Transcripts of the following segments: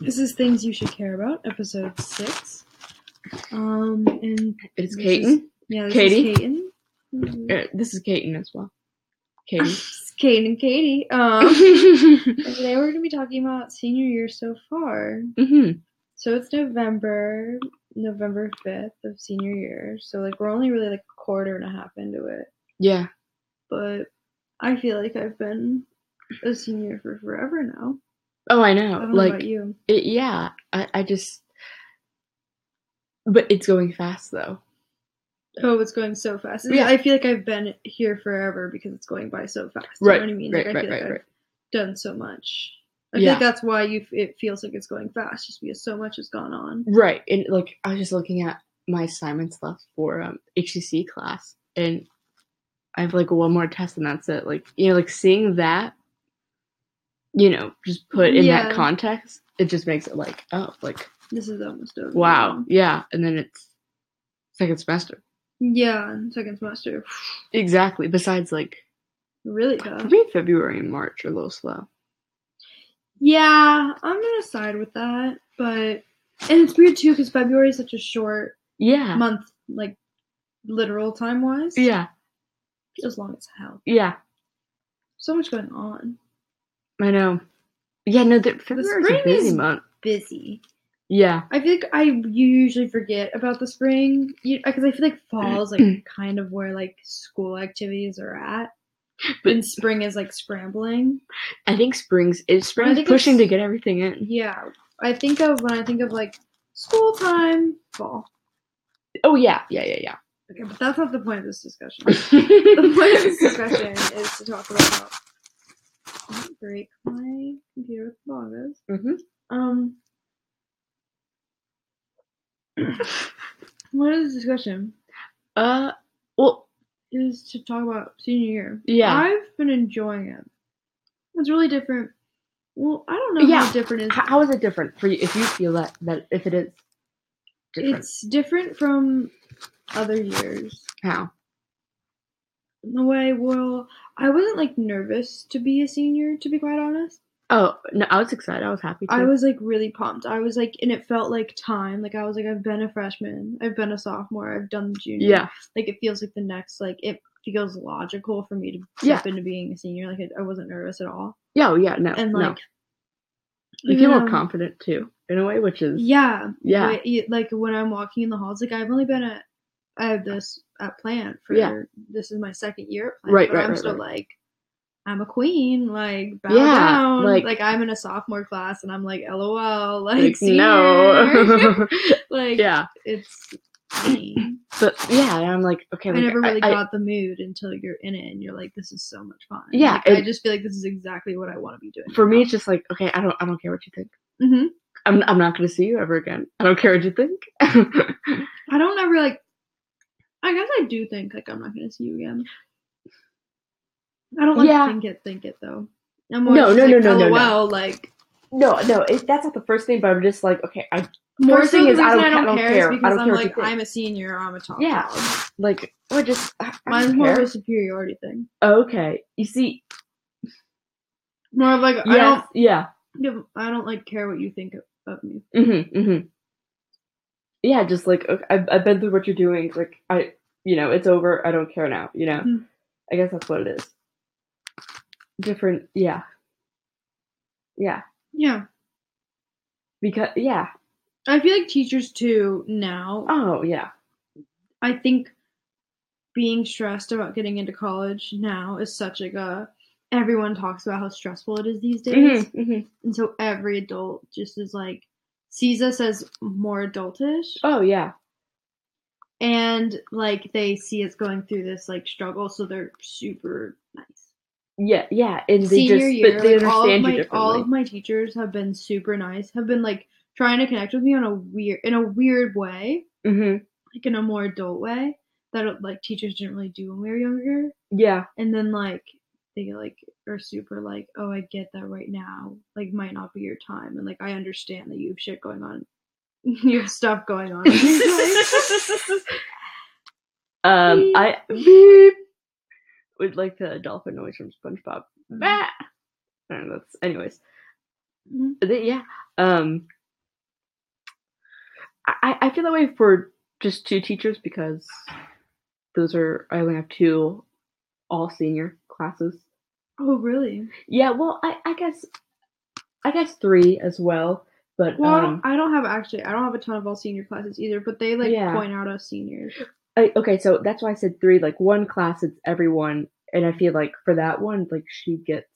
This is things you should care about, episode six. Um, and It's Kaiten. yeah, this Katie? is Kaiten. Mhm. Uh, this is Kaiten as well. Katie. Kaiten and Katie. Um, and today we're gonna be talking about senior year so far. Mm-hmm. So it's November, November fifth of senior year. So like we're only really like a quarter and a half into it. Yeah. But I feel like I've been a senior for forever now. Oh, I I know. don't know like, about you. it, yeah. I, I just. But it's going fast though. Oh, it's going so fast. Yeah. I feel like I've been here forever because it's going by so fast. You Right, know what I mean? right, like, I right, feel like right, I've right. done so much. I Yeah. think that's why you it feels like it's going fast, just because so much has gone on. Right. And like, I was just looking at my assignments left for um, HCC class, and I have like one more test, and that's it. Like, you know, like seeing that, you know, just put in Yeah. that context, it just makes it like, oh, like, This is almost over. wow. Yeah. And then it's second semester. Yeah, second semester. Exactly. Besides, like, Really for tough. me, February and March are a little slow. Yeah, I'm gonna side with that, but and it's weird too because February is such a short Yeah. month, like literal time wise. Yeah. as long as hell. Yeah. So much going on. I know. Yeah, no, the February's a spring busy is- month. Busy. Yeah. I feel like I usually forget about the spring because I feel like fall is like kind of where like school activities are at, But and spring is like scrambling. I think spring's is I spring's think pushing it's- to get everything in. Yeah, I think of when I think of like school time, fall. Oh yeah, yeah, yeah, yeah. Okay, but that's not the point of this discussion. the point of this discussion is to talk about how I didn't break my computer with bongos. Mhm. Um, what is the discussion? Uh, well, Is to talk about senior year. Yeah. I've been enjoying it. It's really different. Well, I don't know Yeah. how different is. How is it different for you? If you feel that that if it is different, It's different from other years. how? In the way, well, I wasn't like nervous to be a senior, to be quite honest. Oh no, I was excited. I was happy. Too. I was like really pumped. I was like, and it felt like time. Like I was like, I've been a freshman, I've been a sophomore, I've done the junior. Yeah. Like it feels like the next, like it feels logical for me to Yeah. step into being a senior. Like I, I wasn't nervous at all. Yeah, oh, yeah, no, And no. like, You feel more confident too, in a way, which is Yeah, Yeah. Wait, Like when I'm walking in the halls, like I've only been at I have this at plant for Yeah. this is my second year at plant, Right, but right, I'm right, still right. like I'm a queen, like bow Yeah, down, like- like, I'm in a sophomore class and I'm like LOL, like, like no. like yeah, it's but yeah, and I'm like, okay, I like, never really I- got the mood until you're in it and you're like, this is so much fun. Yeah, Like, I just feel like this is exactly what I want to be doing. for me, it's just like, okay, I don't, I don't care what you think. hmm I'm, I'm not going to see you ever again. I don't care what you think. I don't ever like. I guess I do think like I'm not gonna see you again. I don't like Yeah. think it, think it though. I'm more No, just no, like, no, no, no, no. Like no, no, it, that's not the first thing. But I'm just like, okay, I more First so thing is, I don't I don't, I care, care. I because don't I'm care like. I'm a senior. I'm a top. Yeah. dog. like, just I don't Mine's more of a superiority thing. okay. You see, More of like I don't. yeah, I don't like care what you think of, of me. mm-hmm, mm-hmm. Yeah, just like okay, I've, I've been through what you're doing. Like I, you know, it's over. I don't care now. You know, Mhm. I guess that's what it is. Different, yeah, yeah, Yeah, because yeah, I feel like teachers too now. oh yeah, I think being stressed about getting into college now is such like a everyone talks about how stressful it is these days. mm-hmm, mm-hmm. And so every adult just is like sees us as more adultish oh yeah, and like they see us going through this like struggle so they're super nice. yeah, yeah, and they Senior just year, but they like, all of understand you differently. all of my teachers have been super nice, have been like trying to connect with me on a weird in a weird way, mm-hmm. like in a more adult way that like teachers didn't really do when we were younger. Yeah, and then like they like are super like oh i get that right now like might not be your time and like i understand that you have shit going on you have stuff going on in your life. um, Beep. I beep, would like the dolphin noise from SpongeBob. Mm. Bah! I don't know, that's anyways. Mhm. They- yeah. Um, I I feel that way for just two teachers because those are I only have two all senior classes. Oh, really? Yeah, well, I I guess I guess three as well, but Well, I, um, don't, I don't have actually. I don't have a ton of all senior classes either, but they like Yeah. point out us seniors. I, okay, so that's why I said three. Like one class, it's everyone, and I feel like for that one, like she gets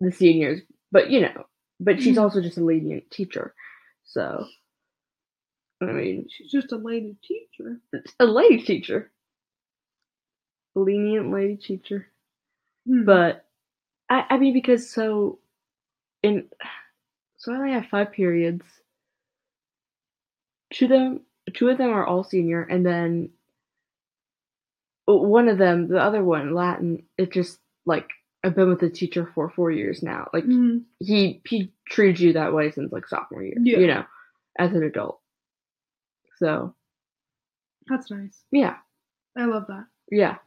the seniors, but you know, but she's Mhm. also just a lenient teacher, so I mean, She's just a lady teacher. a lady teacher, lenient lady teacher. Hmm. But I, I mean, because so in so I only have five periods. Two of them, two of them are all senior, and then one of them, the other one, Latin. It just like I've been with the teacher for four years now. Like Mhm. he he treats you that way since like sophomore year. Yeah. You know, as an adult. So that's nice. yeah, I love that. yeah.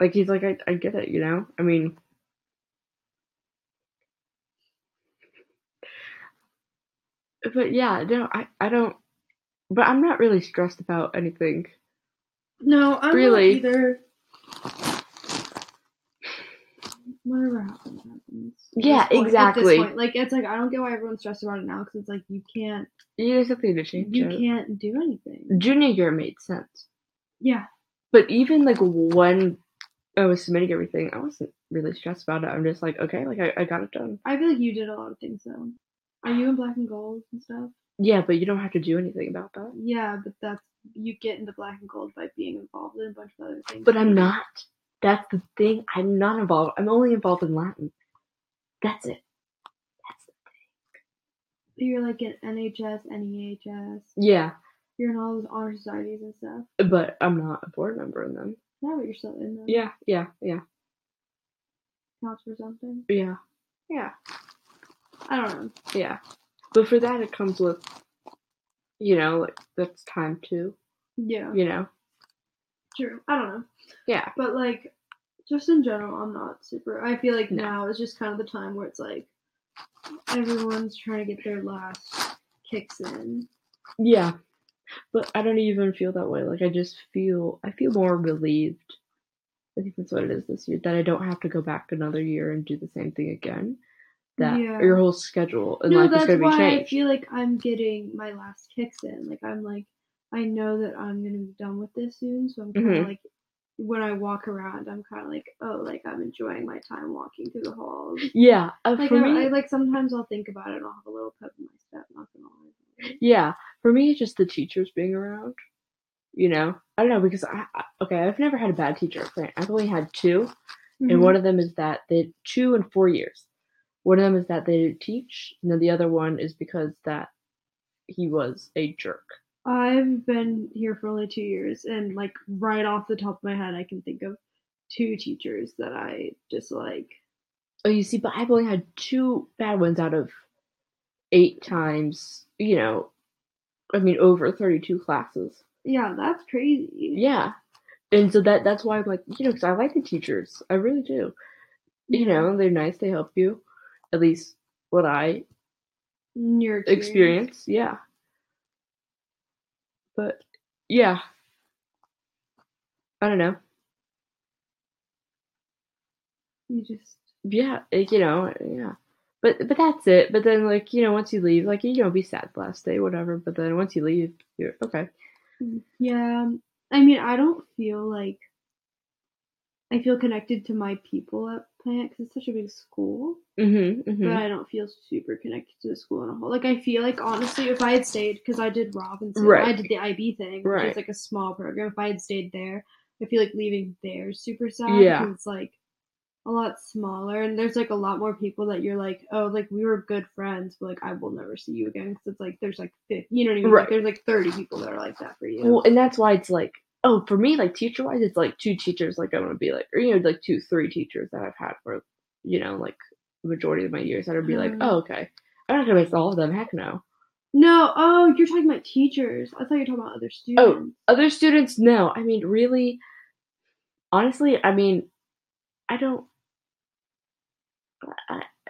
Like he's like I I get it. You know, I mean. But yeah, no, I, I don't. But I'm not really stressed about anything. No, I'm Really? not either. Whatever happens, happens. Yeah, point- exactly. point. Like it's like I don't get why everyone's stressed about it now because it's like you can't There's nothing to change. you it. can't do anything. Junior year made sense, Yeah, but even like when I was submitting everything, I wasn't really stressed about it. I'm just like, okay, like I, I got it done. I feel like you did a lot of things though. Are you in black and gold and stuff? Yeah, but you don't have to do anything about that. Yeah, but that's you get into black and gold by being involved in a bunch of other things. But I'm not. That's the thing. I'm not involved. I'm only involved in Latin. That's it. That's the thing. You're like in NHS, NEHS. yeah, You're in all those honor societies and stuff. but I'm not a board member in them. Yeah, but you're still in them. Yeah, yeah, yeah, Counts for something. yeah, yeah, I don't know. yeah. But for that, it comes with, you know, like that's time too. Yeah, You know. true. I don't know. Yeah. But like, just in general, I'm not super. I feel like No. now is just kind of the time where it's like everyone's trying to get their last kicks in. Yeah. But I don't even feel that way. Like I just feel I feel more relieved. I think that's what it is this year. That I don't have to go back another year and do the same thing again. That Yeah. your whole schedule and no, life is that's gonna be why I feel like I'm getting my last kicks in. Like I'm like, I know that I'm gonna be done with this soon, so I'm kind of Mhm. like, when I walk around, I'm kind of like, oh, like I'm enjoying my time walking through the halls. yeah. Uh, Like for I, me I like sometimes I'll think about it and I'll have a little pep in my step. Not gonna lie. Yeah, for me, it's just the teachers being around. You know, I don't know because I, I okay, I've never had a bad teacher. I've only had 2 Mhm. and one of them is that they two and four years. One of them is that they didn't teach, and then the other one is because that he was a jerk. I've been here for only two years, and like right off the top of my head, I can think of two teachers that I dislike. Oh, you see, but I've only had two bad ones out of eight times. You know, I mean, over thirty-two classes. Yeah, that's crazy. Yeah, and so that that's why I'm like, you know, because I like the teachers, I really do. You Yeah. know, they're nice. They help you. At least what I Your experience. Yeah. But yeah. I don't know. You just Yeah, you know, yeah. But but that's it. But then like, you know, once you leave, like you know, be sad the last day, whatever. But then once you leave, you're okay. yeah. I mean, I don't feel like I feel connected to my people at Plant because it's such a big school, Mm-hmm. but mm-hmm. I don't feel super connected to the school in a whole. Like I feel like honestly, if I had stayed, because I did Robinson, I did the IB thing, which is like a small program. If I had stayed there, I feel like leaving there is super sad. Yeah. it's like a lot smaller, and there's like a lot more people that you're like, oh, like we were good friends, but like I will never see you again because it's like there's like 50, you know what I mean? Right. Like, there's like 30 people that are like that for you. Well, and that's why it's like, oh, for me, like teacher wise, it's like two teachers, like I'm gonna be like, or you know, like two, three teachers that I've had for, you know, like the majority of my years that I'd be like, Mm. oh, okay, I'm not gonna miss all of them. Heck no. no, oh, you're talking about teachers. I thought you were talking about other students. Oh other students, no. I mean, really, honestly, I mean, I don't,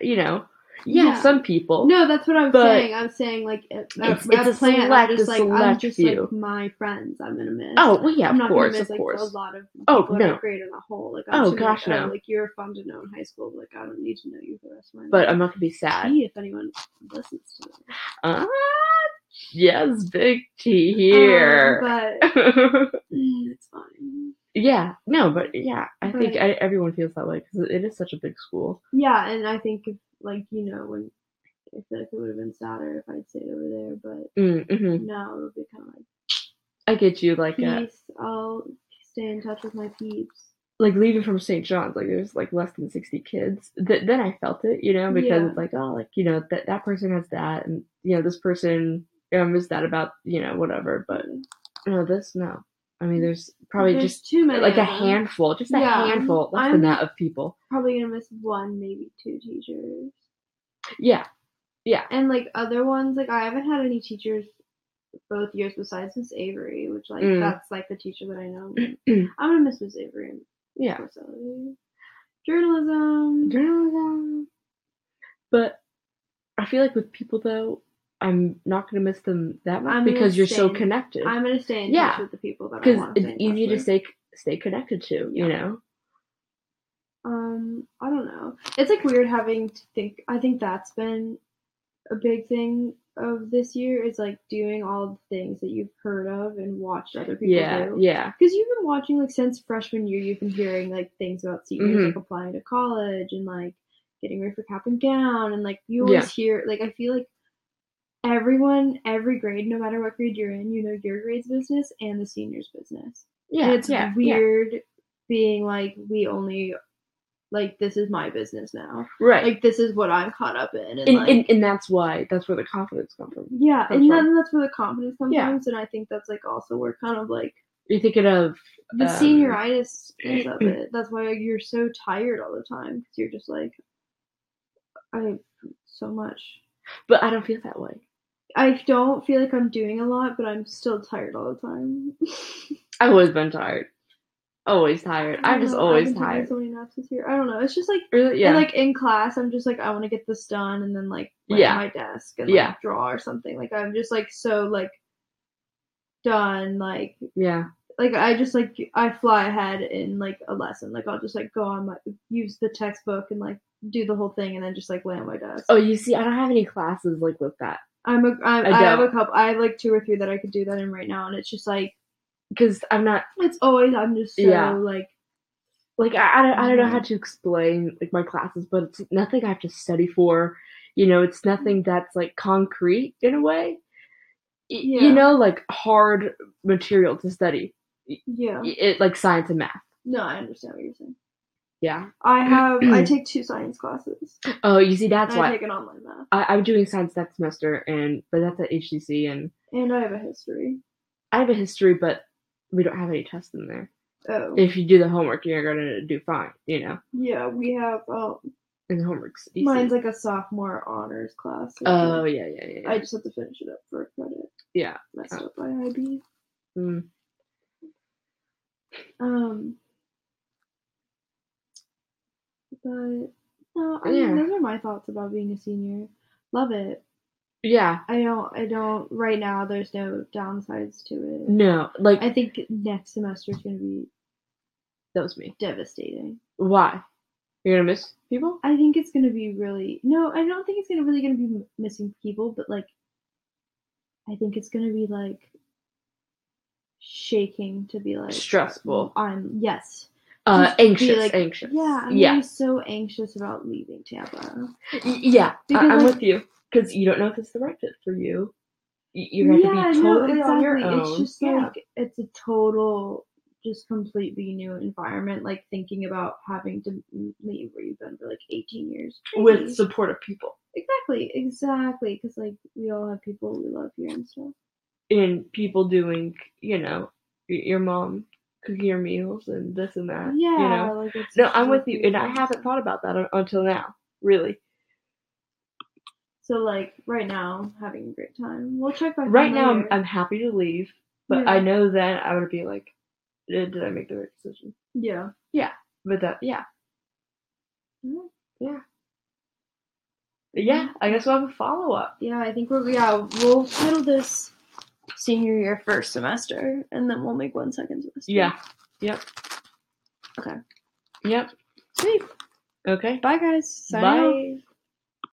you know, Yeah, Yeah. some people. No, that's what I'm saying. I'm saying like at, It's- at, it's plant, select- I'm just a like I'm select just few. like my friends. I'm gonna miss. Oh well, yeah, I'm of not course, gonna miss of like course. a lot of Oh, no. grade as a whole. Like I'm Oh, gonna be gosh, like, no. oh, like you're fun to know in high school. Like I don't need to know you for the rest of my life. But. I'm not gonna be sad. If anyone listens to it. Ah, yes, big T here. Um, but mm, it's fine. Yeah, no, but yeah, I think I, everyone feels that way because it is such a big school. Yeah, and I think if like you know when I feel like it would have been sadder if I'd stayed over there, but Mm-hmm. now it would be kind of like I get you, like uh, peace. I'll stay in touch with my peeps. like leaving from St. John's, like there's like less than sixty kids. Th- then I felt it, you know, because Yeah. it's like oh, like you know that that person has that, and you know this person um, is that about you know whatever. But no, this no. I mean, there's probably There's just too many. like a handful, just a Yeah, handful, less I'm- than that of people. Probably gonna miss one, maybe two teachers, Yeah, yeah, and like other ones. Like I haven't had any teachers both years besides Miss Avery, which like Mm. that's like the teacher that I know. I'm gonna miss Miss Avery yeah. journalism. Journalism. But I feel like with people though, I'm not gonna miss them that much I'm because you're so connected. I'm gonna stay in Yeah, touch with the people that I Because want to it's stay in easy to stay stay connected to, you know. Um, I don't know. It's like weird having to think. I think that's been a big thing of this year is like doing all the things that you've heard of and watched other people Yeah, do. yeah, Because you've been watching like since freshman year, you've been hearing like things about seniors Mhm. like applying to college and like getting ready for cap and gown and like you always hear like I feel like everyone, every grade, no matter what grade you're in, you know your grade's business and the seniors' business. yeah. and it's yeah, yeah. weird being like we only like this is my business now. right? Like this is what I'm caught up in, and, and, like and and that's why that's where the confidence comes from. yeah, That's and right. then that's where the confidence comes Yeah. from. And I think that's like also where kind of like You're thinking of the um, senioritis is of it. That's why you're so tired all the time because you're just like I so much. but I don't feel that way. I don't feel like I'm doing a lot, but I'm still tired all the time. I've always been tired. Always tired. I'm just know, always tired. So many naps this year. I don't know. It's just like Really? Yeah. And like in class, I'm just like I want to get this done, and then like lay Yeah. my desk and like Yeah. draw or something. Like I'm just like so like done. Like yeah. like I just like I fly ahead in like a lesson. Like I'll just like go on my use the textbook and like do the whole thing, and then just like lay on my desk. Oh, you see, I don't have any classes like with that I'm a I'm, I I, have a couple. I have like two or three that I could do that in right now, and it's just like because I'm not it's always I'm just so Yeah. like like I, I, don't, I don't know how mm-hmm. to explain like my classes, but it's nothing I have to study for. You know, it's nothing that's like concrete in a way. Yeah. You know, like hard material to study. yeah. It like science and math. No, I understand what you're saying. Yeah. I have I take two science classes. Oh, you see, that's I why take an online math. I, I'm doing science that semester, and but that's at HCC, and And I have a history. I have a history, but we don't have any tests in there. Oh. If you do the homework, you're gonna do fine. You know, yeah, we have um and the homework's easy. mine's like a sophomore honors class. oh yeah, yeah, yeah. yeah. I just have to finish it up for credit. yeah. Messed Oh. up by IB. Mm. Um but no, I mean Yeah. those are my thoughts about being a senior. Love it. Yeah. I don't I don't right now there's no downsides to it. No, like I think next semester is gonna be that was me. devastating. Why? You're gonna miss people? I think it's gonna be really no. I don't think it's gonna really gonna be m- missing people, but like, I think it's gonna be like shaking to be like Stressful. I'm yes. Uh, anxious, like- anxious. Yeah, I'm yeah, so anxious about leaving Tampa. Y- yeah. I- I'm like- with you because you don't know if it's the right fit for you. Y- You have yeah, to be no, totally on your exactly. own. It's just yeah. like it's a total, just completely new environment. Like thinking about having to leave where you've been for like 18 years with supportive people exactly, exactly. Because like we all have people we love here and stuff. and people doing, you know, your mom cooking your meals and this and that. Yeah, You know. like No, I'm with you, and I haven't thought about that un- until now. Really. So like right now, having a great time. We'll check back. Right now, I'm. I'm happy to leave, but Yeah. I know then I would be like, did, did I make the right decision? yeah. Yeah. But that, yeah, yeah. yeah, I guess we'll have a follow up. Yeah, I think we're yeah we'll title this senior year first semester, and then we'll make one second semester. Yeah. Yep. Okay. Yep. Sweet. Okay. Bye guys. Out. Bye.